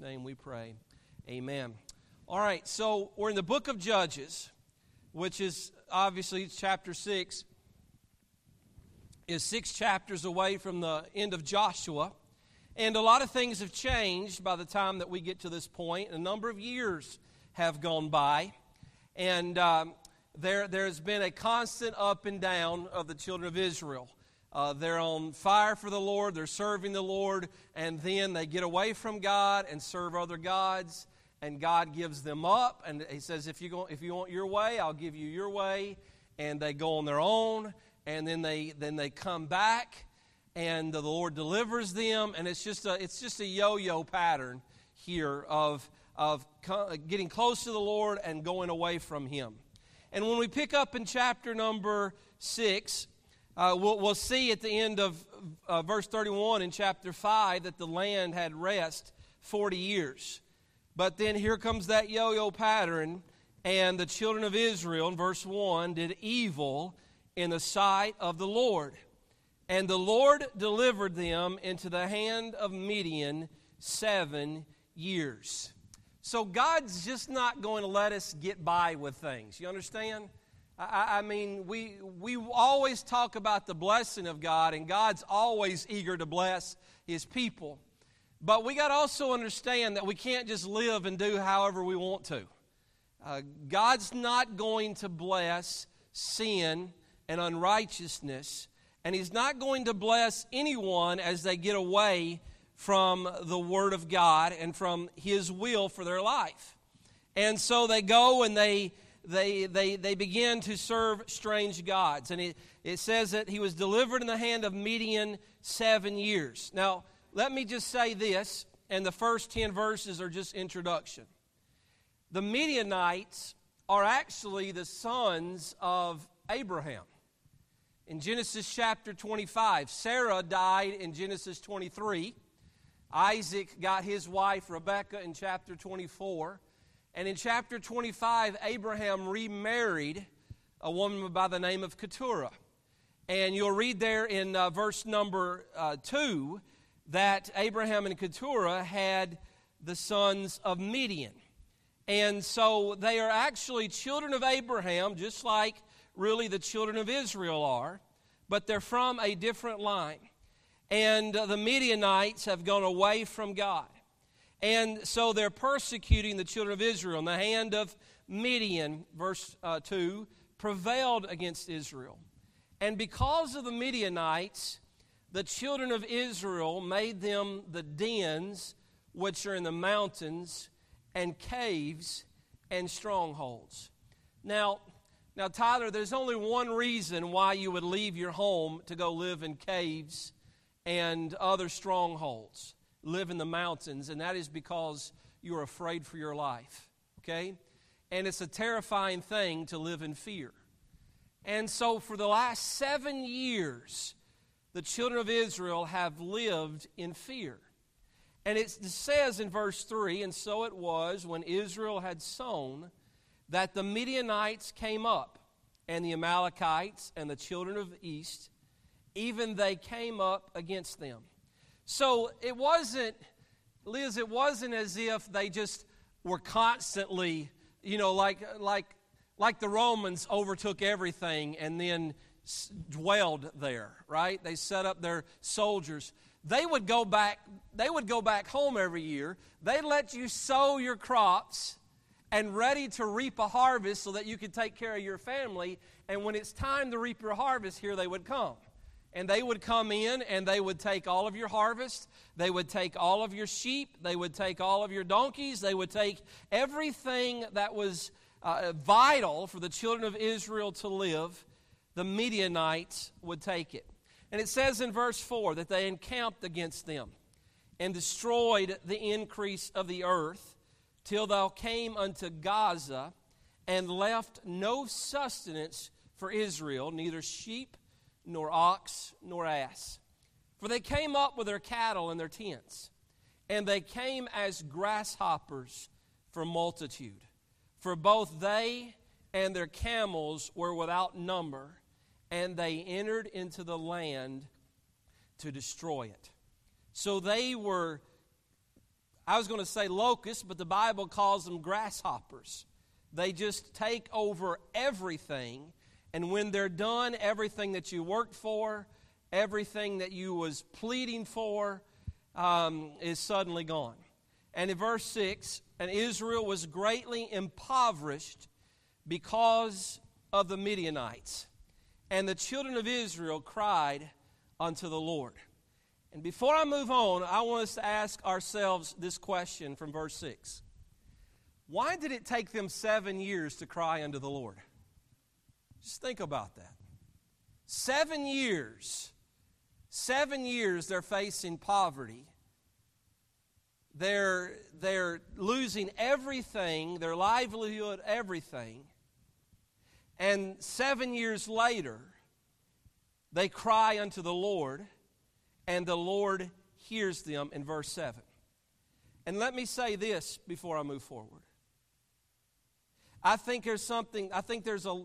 name we pray. Amen. All right, so we're in the book of Judges, which is obviously chapter 6, is six chapters away from the end of Joshua. And a lot of things have changed by the time that we get to this point. A number of years have gone by. And um, there, there's been a constant up and down of the children of Israel. Uh, they're on fire for the Lord, they're serving the Lord, and then they get away from God and serve other gods, and God gives them up. And He says, if you, go, if you want your way, I'll give you your way. And they go on their own, and then they, then they come back, and the Lord delivers them. And it's just a, it's just a yo yo pattern here of, of getting close to the Lord and going away from Him. And when we pick up in chapter number 6, uh, we'll, we'll, see at the end of uh, verse 31 in chapter 5 that the land had rest 40 years. But then here comes that yo yo pattern, and the children of Israel, in verse 1, did evil in the sight of the Lord. And the Lord delivered them into the hand of Midian seven years. So God's just not going to let us get by with things. You understand? I, I, mean, we, we always talk about the blessing of God, and God's always eager to bless His people. But we got to also understand that we can't just live and do however we want to. Uh, God's not going to bless sin and unrighteousness, and He's not going to bless anyone as they get away from the Word of God and from His will for their life. And so they go and they they, they, they begin to serve strange gods. And it, it says that he was delivered in the hand of Midian seven years. Now, let me just say this, and the first 10 verses are just introduction. The Midianites are actually the sons of Abraham. In Genesis chapter 25, Sarah died in Genesis 23. Isaac got his wife Rebekah in chapter 24. And in chapter 25, Abraham remarried a woman by the name of Keturah. And you'll read there in uh, verse number uh, 2 that Abraham and Keturah had the sons of Midian. And so they are actually children of Abraham, just like really the children of Israel are, but they're from a different line. And uh, the Midianites have gone away from God. And so they're persecuting the children of Israel. And the hand of Midian, verse uh, 2, prevailed against Israel. And because of the Midianites, the children of Israel made them the dens which are in the mountains and caves and strongholds. Now, now Tyler, there's only one reason why you would leave your home to go live in caves and other strongholds live in the mountains, and that is because you're afraid for your life. Okay? And it's a terrifying thing to live in fear. And so, for the last seven years, the children of Israel have lived in fear. And it says in verse 3 And so it was when Israel had sown that the Midianites came up, and the Amalekites and the children of the east, even they came up against them. So it wasn't, Liz, it wasn't as if they just were constantly, you know, like, like, like the Romans overtook everything and then dwelled there, right? They set up their soldiers. They would go back, they would go back home every year. They'd let you sow your crops and ready to reap a harvest so that you could take care of your family. And when it's time to reap your harvest, here they would come and they would come in and they would take all of your harvest, they would take all of your sheep, they would take all of your donkeys, they would take everything that was uh, vital for the children of Israel to live. The Midianites would take it. And it says in verse 4 that they encamped against them and destroyed the increase of the earth till thou came unto Gaza and left no sustenance for Israel, neither sheep nor ox, nor ass. For they came up with their cattle and their tents, and they came as grasshoppers for multitude. For both they and their camels were without number, and they entered into the land to destroy it. So they were I was going to say locusts, but the Bible calls them grasshoppers. They just take over everything, and when they're done, everything that you worked for, everything that you was pleading for, um, is suddenly gone. And in verse 6, and Israel was greatly impoverished because of the Midianites. And the children of Israel cried unto the Lord. And before I move on, I want us to ask ourselves this question from verse 6 Why did it take them seven years to cry unto the Lord? Just think about that. Seven years. Seven years they're facing poverty. They're, they're losing everything, their livelihood, everything. And seven years later, they cry unto the Lord, and the Lord hears them in verse 7. And let me say this before I move forward. I think there's something, I think there's a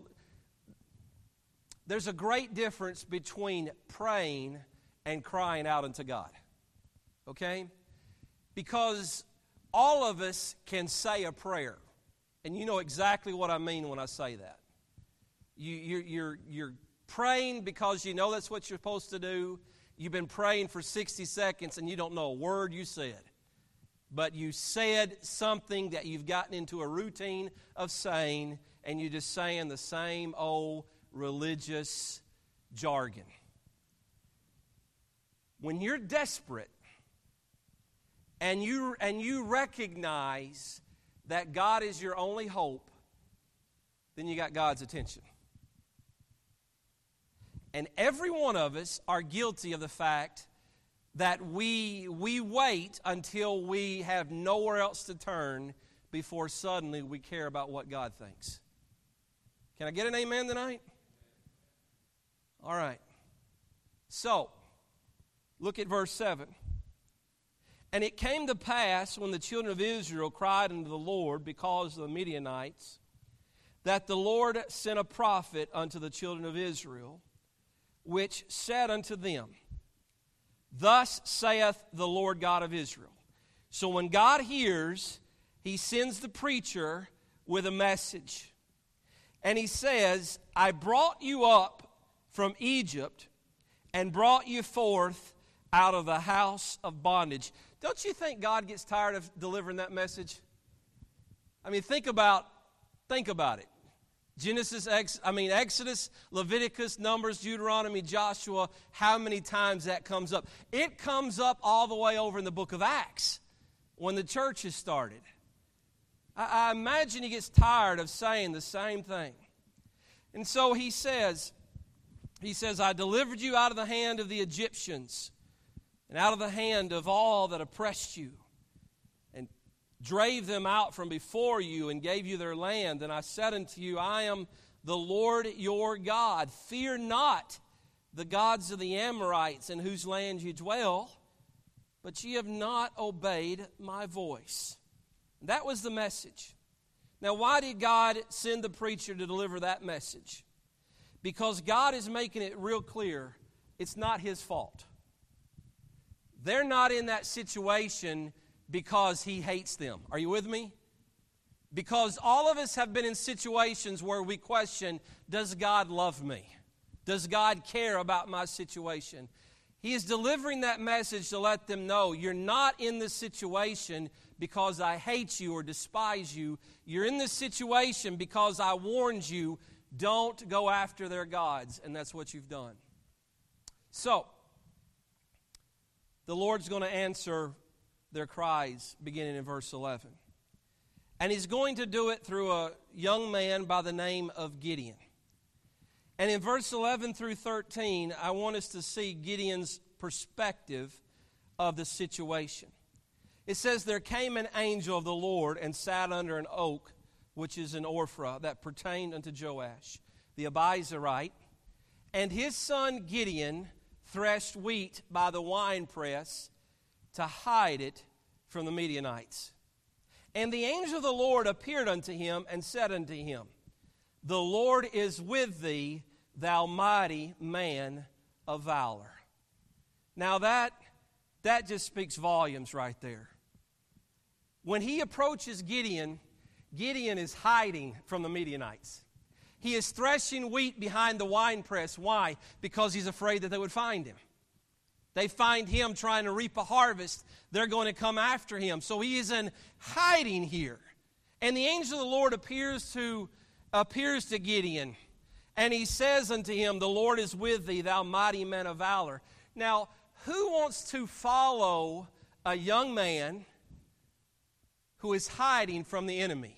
there's a great difference between praying and crying out unto God. Okay? Because all of us can say a prayer. And you know exactly what I mean when I say that. You, you're, you're, you're praying because you know that's what you're supposed to do. You've been praying for 60 seconds and you don't know a word you said. But you said something that you've gotten into a routine of saying, and you're just saying the same old religious jargon. When you're desperate and you, and you recognize that God is your only hope, then you got God's attention. And every one of us are guilty of the fact that we, we wait until we have nowhere else to turn before suddenly we care about what God thinks. Can I get an amen tonight? All right. So, look at verse 7. And it came to pass when the children of Israel cried unto the Lord because of the Midianites, that the Lord sent a prophet unto the children of Israel which said unto them, Thus saith the Lord God of Israel. So when God hears, he sends the preacher with a message. And he says, I brought you up from Egypt and brought you forth out of the house of bondage. Don't you think God gets tired of delivering that message? I mean, think about think about it. Genesis, Ex, I mean Exodus, Leviticus, Numbers, Deuteronomy, Joshua, how many times that comes up? It comes up all the way over in the book of Acts when the church is started. I, I imagine he gets tired of saying the same thing. And so he says, he says, I delivered you out of the hand of the Egyptians and out of the hand of all that oppressed you and drave them out from before you and gave you their land. And I said unto you, I am the Lord your God. Fear not the gods of the Amorites in whose land you dwell, but ye have not obeyed my voice. That was the message. Now, why did God send the preacher to deliver that message? Because God is making it real clear it's not his fault. They're not in that situation because he hates them. Are you with me? Because all of us have been in situations where we question Does God love me? Does God care about my situation? He is delivering that message to let them know you're not in this situation because I hate you or despise you. You're in this situation because I warned you don't go after their gods, and that's what you've done. So, the Lord's going to answer their cries, beginning in verse 11. And he's going to do it through a young man by the name of Gideon. And in verse 11 through 13, I want us to see Gideon's perspective of the situation. It says, There came an angel of the Lord and sat under an oak, which is an Ophrah, that pertained unto Joash, the Abiezrite. And his son Gideon threshed wheat by the winepress to hide it from the Midianites. And the angel of the Lord appeared unto him and said unto him, The Lord is with thee, thou mighty man of valor. Now that that just speaks volumes right there. when he approaches Gideon, Gideon is hiding from the Midianites. He is threshing wheat behind the winepress. Why? Because he's afraid that they would find him. They find him trying to reap a harvest, they're going to come after him. So he is in hiding here. And the angel of the Lord appears to appears to Gideon, and he says unto him, The Lord is with thee, thou mighty man of valor. Now, who wants to follow a young man who is hiding from the enemy?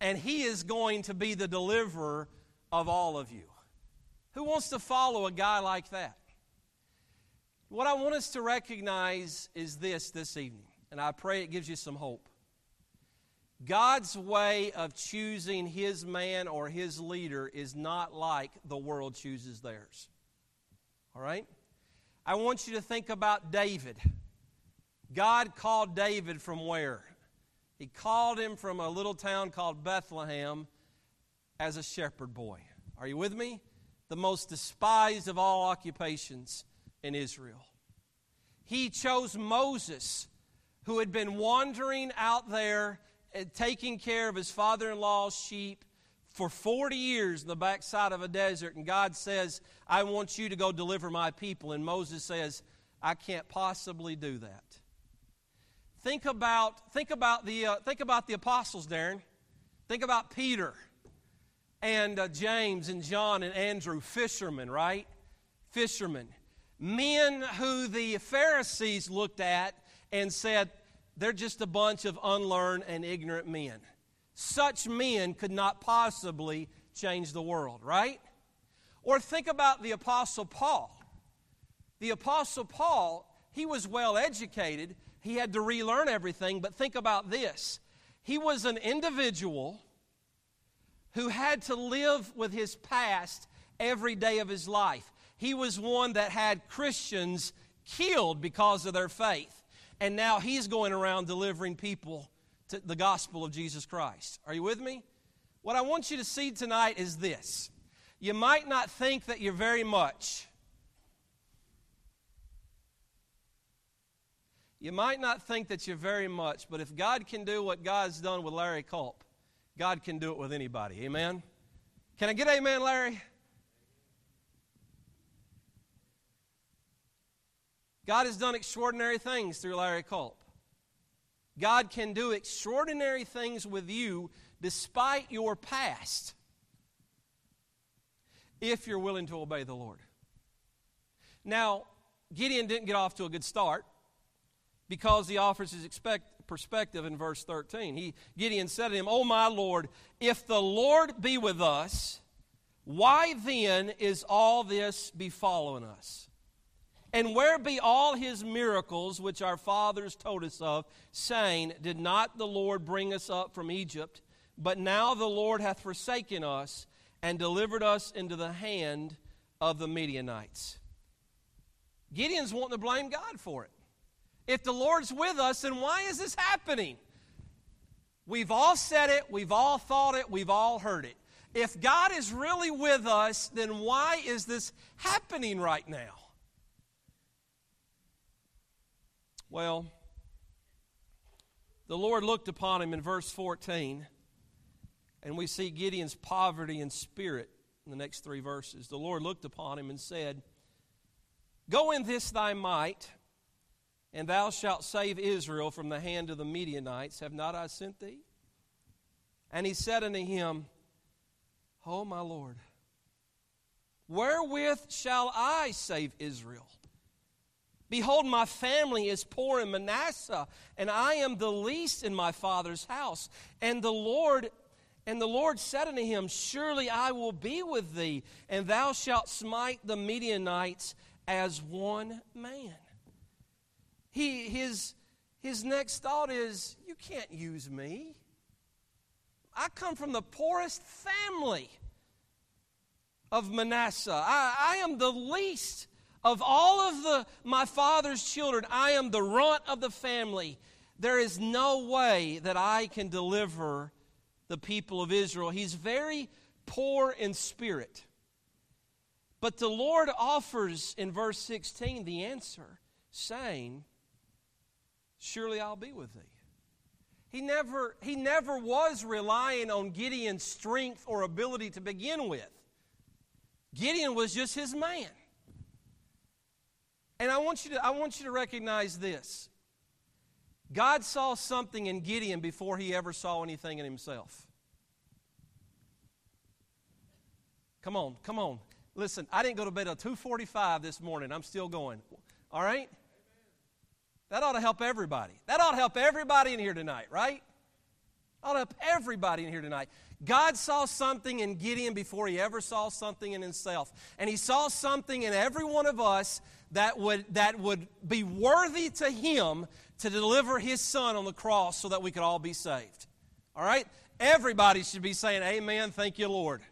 And he is going to be the deliverer of all of you. Who wants to follow a guy like that? What I want us to recognize is this this evening, and I pray it gives you some hope. God's way of choosing his man or his leader is not like the world chooses theirs. All right? I want you to think about David. God called David from where? He called him from a little town called Bethlehem as a shepherd boy. Are you with me? The most despised of all occupations in Israel. He chose Moses, who had been wandering out there and taking care of his father in law's sheep for 40 years in the backside of a desert. And God says, I want you to go deliver my people. And Moses says, I can't possibly do that. Think about, think about, the, uh, think about the apostles, Darren. Think about Peter and uh, James and John and Andrew, fishermen, right? Fishermen. Men who the Pharisees looked at and said, they're just a bunch of unlearned and ignorant men. Such men could not possibly change the world, right? Or think about the Apostle Paul. The Apostle Paul, he was well educated. He had to relearn everything, but think about this. He was an individual who had to live with his past every day of his life. He was one that had Christians killed because of their faith and now he's going around delivering people to the gospel of Jesus Christ. Are you with me? What I want you to see tonight is this. You might not think that you're very much. You might not think that you're very much, but if God can do what God's done with Larry Culp, God can do it with anybody. Amen? Can I get amen, Larry? God has done extraordinary things through Larry Culp. God can do extraordinary things with you despite your past if you're willing to obey the Lord. Now, Gideon didn't get off to a good start because he offers his expect, perspective in verse 13. He, Gideon said to him, Oh, my Lord, if the Lord be with us, why then is all this befallen us? And where be all his miracles which our fathers told us of, saying, Did not the Lord bring us up from Egypt? But now the Lord hath forsaken us and delivered us into the hand of the Midianites. Gideon's wanting to blame God for it. If the Lord's with us, then why is this happening? We've all said it, we've all thought it, we've all heard it. If God is really with us, then why is this happening right now? Well, the Lord looked upon him in verse 14, and we see Gideon's poverty in spirit in the next three verses. The Lord looked upon him and said, Go in this thy might, and thou shalt save Israel from the hand of the Midianites. Have not I sent thee? And he said unto him, O my Lord, wherewith shall I save Israel? Behold, my family is poor in Manasseh, and I am the least in my father's house. And the Lord and the Lord said unto him, Surely I will be with thee, and thou shalt smite the Midianites as one man. He, his, his next thought is, You can't use me. I come from the poorest family of Manasseh. I, I am the least of all of the, my father's children, I am the runt of the family. There is no way that I can deliver the people of Israel. He's very poor in spirit. But the Lord offers in verse 16 the answer, saying, Surely I'll be with thee. he never, he never was relying on Gideon's strength or ability to begin with. Gideon was just his man. And I want you to, I want you to recognize this. God saw something in Gideon before he ever saw anything in himself. Come on, come on. Listen, I didn't go to bed at 2:45 this morning. I'm still going. All right? That ought to help everybody. That ought to help everybody in here tonight, right? Ought to help everybody in here tonight. God saw something in Gideon before he ever saw something in himself. And he saw something in every one of us that would, that would be worthy to him to deliver his son on the cross so that we could all be saved. All right? Everybody should be saying, Amen, thank you, Lord.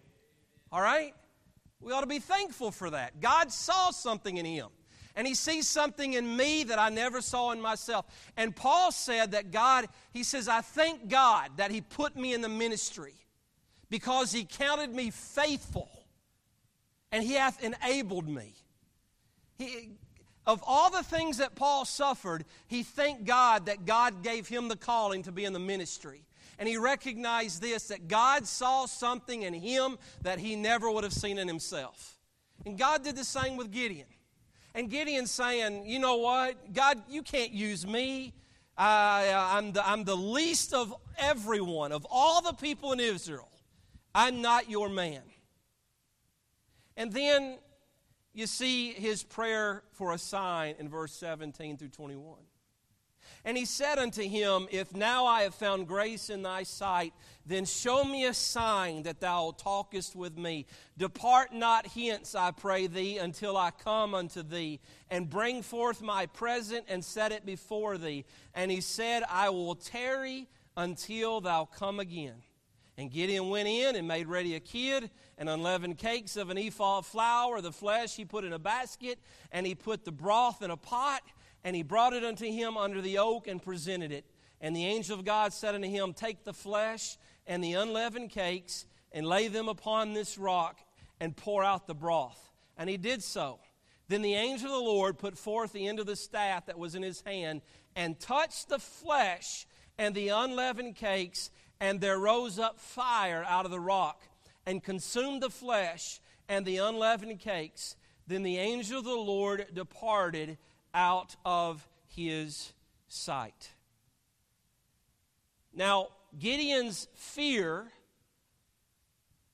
All right? We ought to be thankful for that. God saw something in him. And he sees something in me that I never saw in myself. And Paul said that God, he says, I thank God that he put me in the ministry because he counted me faithful and he hath enabled me. He, of all the things that Paul suffered, he thanked God that God gave him the calling to be in the ministry. And he recognized this that God saw something in him that he never would have seen in himself. And God did the same with Gideon. And Gideon saying, You know what? God, you can't use me. I, uh, I'm, the, I'm the least of everyone, of all the people in Israel. I'm not your man. And then you see his prayer for a sign in verse 17 through 21. And he said unto him, If now I have found grace in thy sight, then show me a sign that thou talkest with me. Depart not hence, I pray thee, until I come unto thee, and bring forth my present and set it before thee. And he said, I will tarry until thou come again. And Gideon went in and made ready a kid and unleavened cakes of an ephah of flour. The flesh he put in a basket, and he put the broth in a pot, and he brought it unto him under the oak and presented it. And the angel of God said unto him, Take the flesh and the unleavened cakes, and lay them upon this rock, and pour out the broth. And he did so. Then the angel of the Lord put forth the end of the staff that was in his hand, and touched the flesh and the unleavened cakes, and there rose up fire out of the rock and consumed the flesh and the unleavened cakes. Then the angel of the Lord departed out of his sight. Now, Gideon's fear,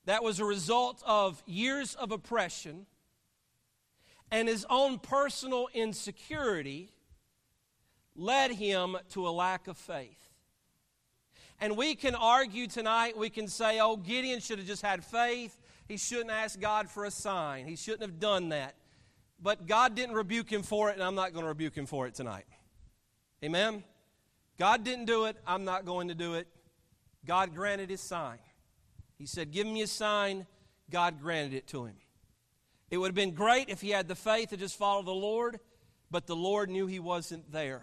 that was a result of years of oppression and his own personal insecurity, led him to a lack of faith. And we can argue tonight, we can say, oh, Gideon should have just had faith. He shouldn't ask God for a sign. He shouldn't have done that. But God didn't rebuke him for it, and I'm not going to rebuke him for it tonight. Amen? God didn't do it. I'm not going to do it. God granted his sign. He said, Give me a sign. God granted it to him. It would have been great if he had the faith to just follow the Lord, but the Lord knew he wasn't there.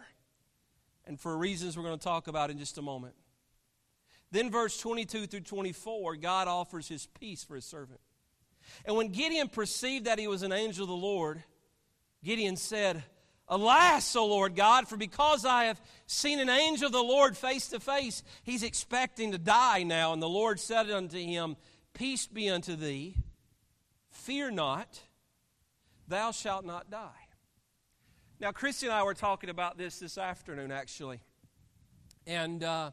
And for reasons we're going to talk about in just a moment. Then, verse 22 through 24, God offers his peace for his servant. And when Gideon perceived that he was an angel of the Lord, Gideon said, Alas, O Lord God, for because I have seen an angel of the Lord face to face, he's expecting to die now. And the Lord said unto him, Peace be unto thee, fear not, thou shalt not die. Now, Christy and I were talking about this this afternoon, actually. And uh,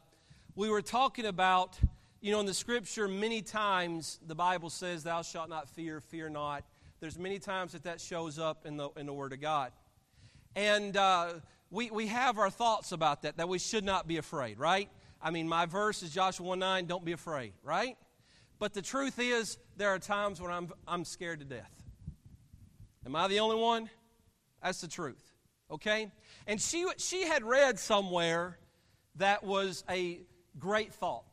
we were talking about, you know, in the scripture, many times the Bible says, Thou shalt not fear, fear not. There's many times that that shows up in the, in the Word of God. And uh, we, we have our thoughts about that, that we should not be afraid, right? I mean, my verse is Joshua 1 9, don't be afraid, right? But the truth is, there are times when I'm, I'm scared to death. Am I the only one? That's the truth, okay? And she, she had read somewhere that was a great thought.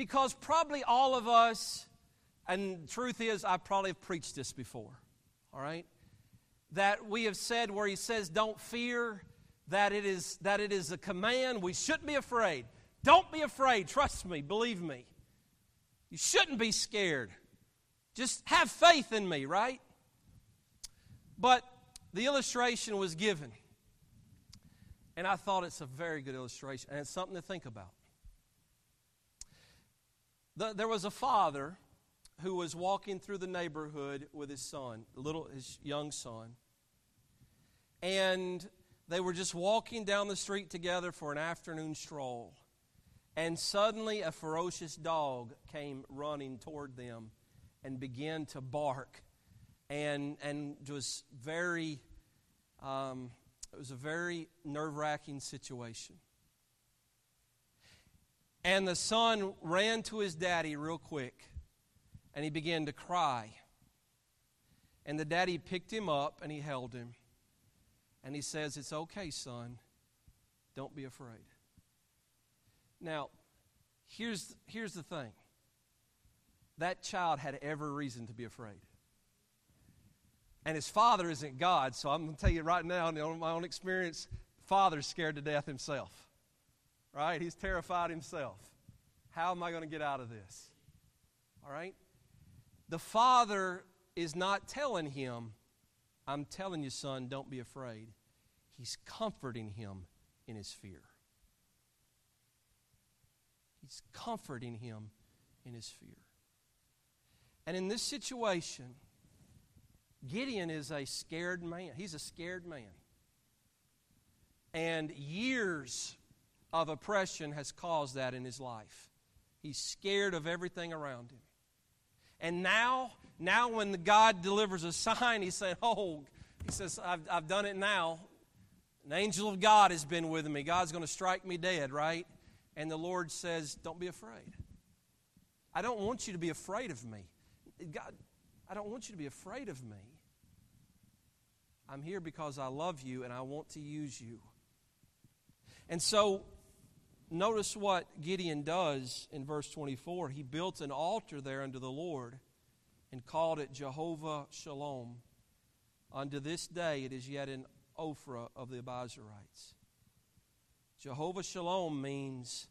Because probably all of us, and truth is, I probably have preached this before, all right? That we have said where he says, don't fear, that it is, that it is a command. We shouldn't be afraid. Don't be afraid. Trust me, believe me. You shouldn't be scared. Just have faith in me, right? But the illustration was given. And I thought it's a very good illustration, and it's something to think about. The, there was a father who was walking through the neighborhood with his son, little his young son. And they were just walking down the street together for an afternoon stroll. And suddenly a ferocious dog came running toward them and began to bark. And, and was very, um, it was a very nerve wracking situation. And the son ran to his daddy real quick and he began to cry. And the daddy picked him up and he held him. And he says, It's okay, son. Don't be afraid. Now, here's, here's the thing that child had every reason to be afraid. And his father isn't God, so I'm going to tell you right now, in my own experience, father's scared to death himself. Right? He's terrified himself. How am I going to get out of this? All right? The father is not telling him, I'm telling you, son, don't be afraid. He's comforting him in his fear. He's comforting him in his fear. And in this situation, Gideon is a scared man. He's a scared man. And years of oppression has caused that in his life. He's scared of everything around him. And now, now when God delivers a sign, he said, Oh, he says, I've, I've done it now. An angel of God has been with me. God's going to strike me dead, right? And the Lord says, Don't be afraid. I don't want you to be afraid of me. God, I don't want you to be afraid of me. I'm here because I love you and I want to use you. And so, notice what Gideon does in verse 24. He built an altar there unto the Lord and called it Jehovah Shalom. Unto this day it is yet in Ophrah of the Abiezrites. Jehovah Shalom means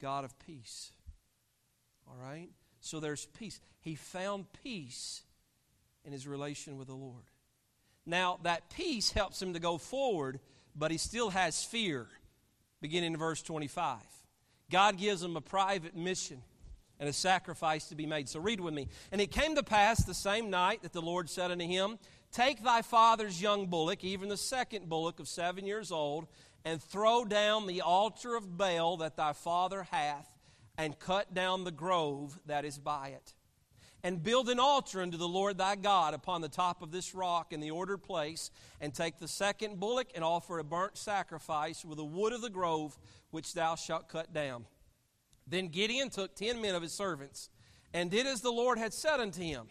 God of peace. All right? So there's peace. He found peace in his relation with the Lord. Now, that peace helps him to go forward, but he still has fear, beginning in verse 25. God gives him a private mission and a sacrifice to be made. So read with me. And it came to pass the same night that the Lord said unto him, Take thy father's young bullock, even the second bullock of seven years old, and throw down the altar of Baal that thy father hath, and cut down the grove that is by it and build an altar unto the Lord thy God upon the top of this rock in the ordered place, and take the second bullock and offer a burnt sacrifice with the wood of the grove which thou shalt cut down. Then Gideon took ten men of his servants, and did as the Lord had said unto him.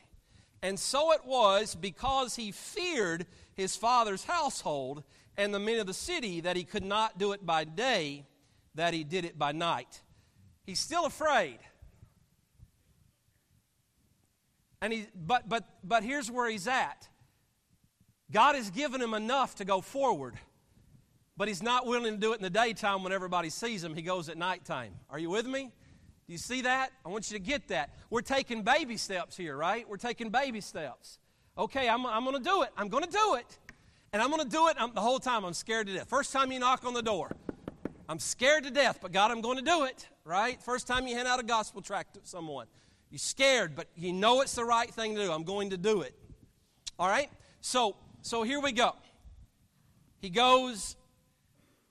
And so it was because he feared his father's household and the men of the city that he could not do it by day, that he did it by night. He's still afraid. And he, but, but, but here's where he's at God has given him enough to go forward, but he's not willing to do it in the daytime when everybody sees him. He goes at nighttime. Are you with me? Do you see that? I want you to get that. We're taking baby steps here, right? We're taking baby steps. Okay, I'm, I'm going to do it. I'm going to do it. And I'm going to do it I'm, the whole time. I'm scared to death. First time you knock on the door, I'm scared to death, but God, I'm going to do it, right? First time you hand out a gospel tract to someone, you're scared, but you know it's the right thing to do. I'm going to do it. All right? So, so here we go. He goes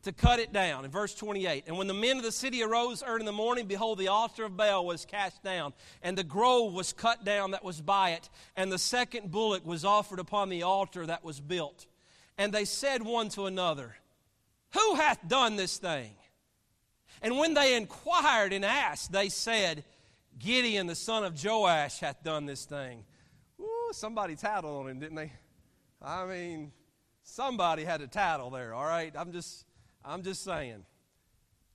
to cut it down in verse 28. And when the men of the city arose early in the morning, behold, the altar of Baal was cast down, and the grove was cut down that was by it, and the second bullock was offered upon the altar that was built. And they said one to another, Who hath done this thing? And when they inquired and asked, they said, Gideon, the son of Joash, hath done this thing. Ooh, somebody tattled on him, didn't they? I mean, somebody had a tattle there, all right? I'm just, I'm just saying.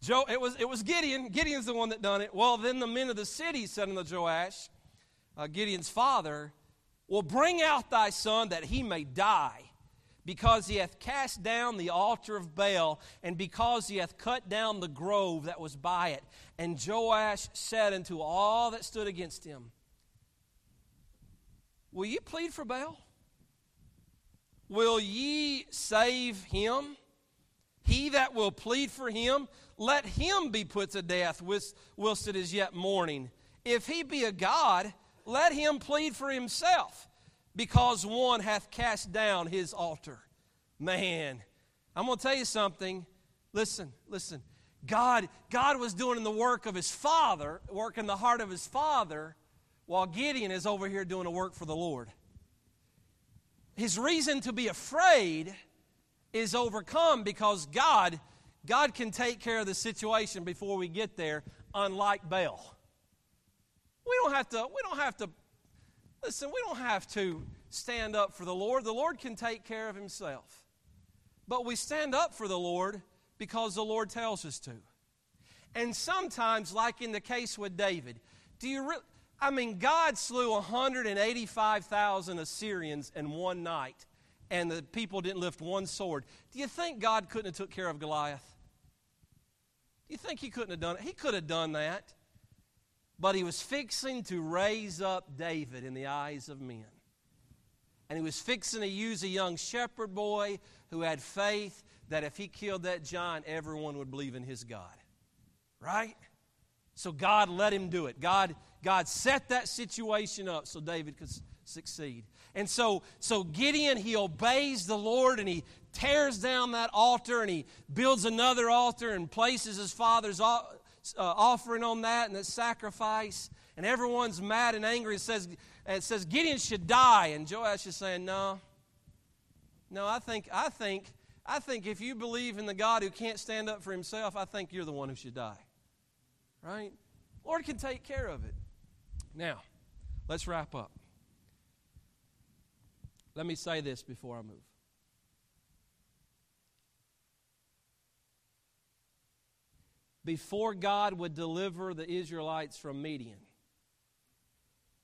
Joe, it was, it was Gideon. Gideon's the one that done it. Well, then the men of the city said unto Joash, uh, Gideon's father, Well, bring out thy son that he may die because he hath cast down the altar of Baal, and because he hath cut down the grove that was by it. And Joash said unto all that stood against him, Will ye plead for Baal? Will ye save him? He that will plead for him, let him be put to death whilst it is yet morning. If he be a God, let him plead for himself, because one hath cast down his altar. Man, I'm going to tell you something. Listen, listen. God, God was doing the work of his father, working the heart of his father, while Gideon is over here doing a work for the Lord. His reason to be afraid is overcome because God, God can take care of the situation before we get there, unlike Baal. We don't have to, we don't have to, listen, we don't have to stand up for the Lord. The Lord can take care of himself. But we stand up for the Lord because the Lord tells us to. And sometimes, like in the case with David, do you really, I mean, God slew 185,000 Assyrians in one night, and the people didn't lift one sword. Do you think God couldn't have took care of Goliath? Do you think he couldn't have done it? He could have done that. But he was fixing to raise up David in the eyes of men. And he was fixing to use a young shepherd boy who had faith that if he killed that giant, everyone would believe in his God. Right? So God let him do it. God, God set that situation up so David could succeed. And so, so Gideon, he obeys the Lord and he tears down that altar and he builds another altar and places his father's uh, offering on that and that sacrifice. And everyone's mad and angry. It says, it says Gideon should die. And Joash is saying, no. No, I think, I think I think if you believe in the God who can't stand up for himself, I think you're the one who should die. Right? Lord can take care of it. Now, let's wrap up. Let me say this before I move. Before God would deliver the Israelites from Midian,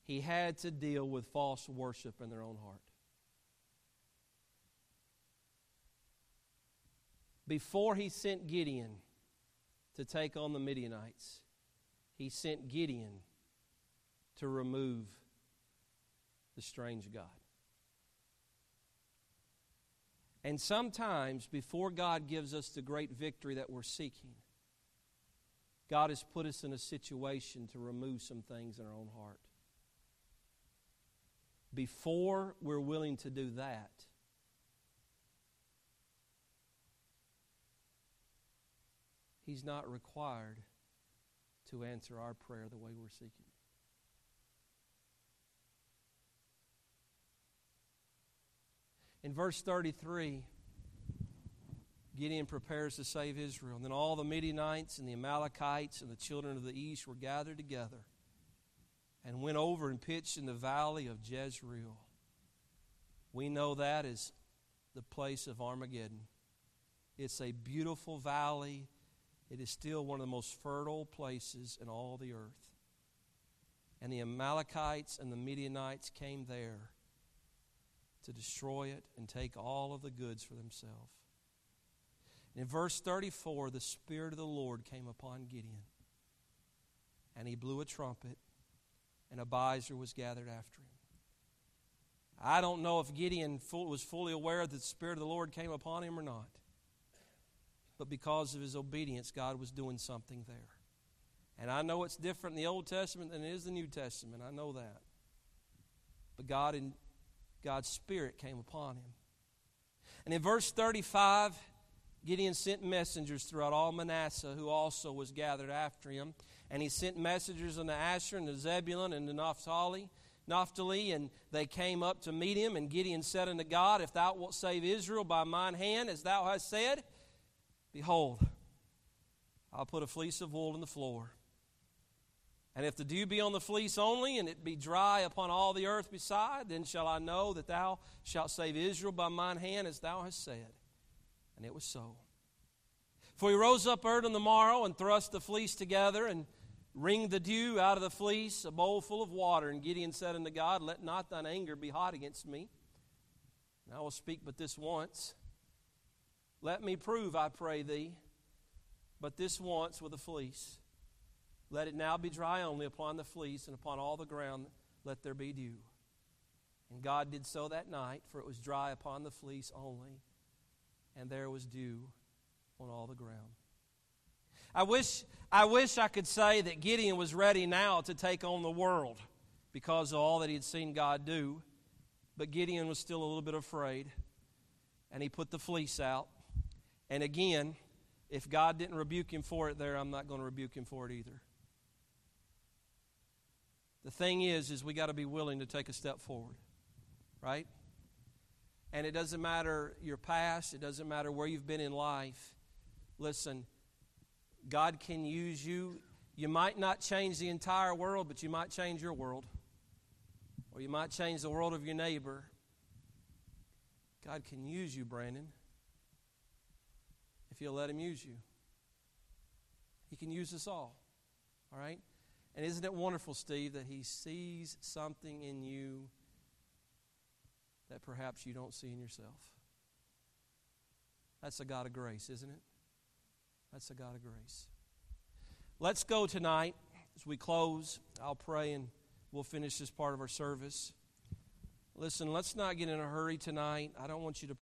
he had to deal with false worship in their own heart. Before he sent Gideon to take on the Midianites, he sent Gideon to remove the strange God. And sometimes, before God gives us the great victory that we're seeking, God has put us in a situation to remove some things in our own heart. Before we're willing to do that, He's not required to answer our prayer the way we're seeking. In verse 33, Gideon prepares to save Israel. And then all the Midianites and the Amalekites and the children of the east were gathered together and went over and pitched in the valley of Jezreel. We know that as the place of Armageddon. It's a beautiful valley it is still one of the most fertile places in all the earth. And the Amalekites and the Midianites came there to destroy it and take all of the goods for themselves. In verse 34, the Spirit of the Lord came upon Gideon, and he blew a trumpet, and Abiezer was gathered after him. I don't know if Gideon was fully aware that the Spirit of the Lord came upon him or not but because of his obedience, God was doing something there. And I know it's different in the Old Testament than it is the New Testament. I know that. But God and God's Spirit came upon him. And in verse 35, Gideon sent messengers throughout all Manasseh, who also was gathered after him. And he sent messengers unto Asher and to Zebulun and to Naphtali, Naphtali, and they came up to meet him. And Gideon said unto God, If thou wilt save Israel by mine hand, as thou hast said, Behold, I'll put a fleece of wool in the floor. And if the dew be on the fleece only, and it be dry upon all the earth beside, then shall I know that thou shalt save Israel by mine hand, as thou hast said. And it was so. For he rose up early on the morrow, and thrust the fleece together, and wringed the dew out of the fleece, a bowl full of water. And Gideon said unto God, Let not thine anger be hot against me. And I will speak but this once let me prove, I pray thee, but this once with a fleece. Let it now be dry only upon the fleece, and upon all the ground let there be dew. And God did so that night, for it was dry upon the fleece only, and there was dew on all the ground. I wish, I wish I could say that Gideon was ready now to take on the world because of all that he had seen God do. But Gideon was still a little bit afraid. And he put the fleece out. And again, if God didn't rebuke him for it there, I'm not going to rebuke him for it either. The thing is, is we got to be willing to take a step forward, right? And it doesn't matter your past, it doesn't matter where you've been in life. Listen, God can use you. You might not change the entire world, but you might change your world. Or you might change the world of your neighbor. God can use you, Brandon, if you'll let Him use you. He can use us all. All right? And isn't it wonderful, Steve, that He sees something in you that perhaps you don't see in yourself? That's a God of grace, isn't it? That's a God of grace. Let's go tonight as we close. I'll pray and we'll finish this part of our service. Listen, let's not get in a hurry tonight. I don't want you to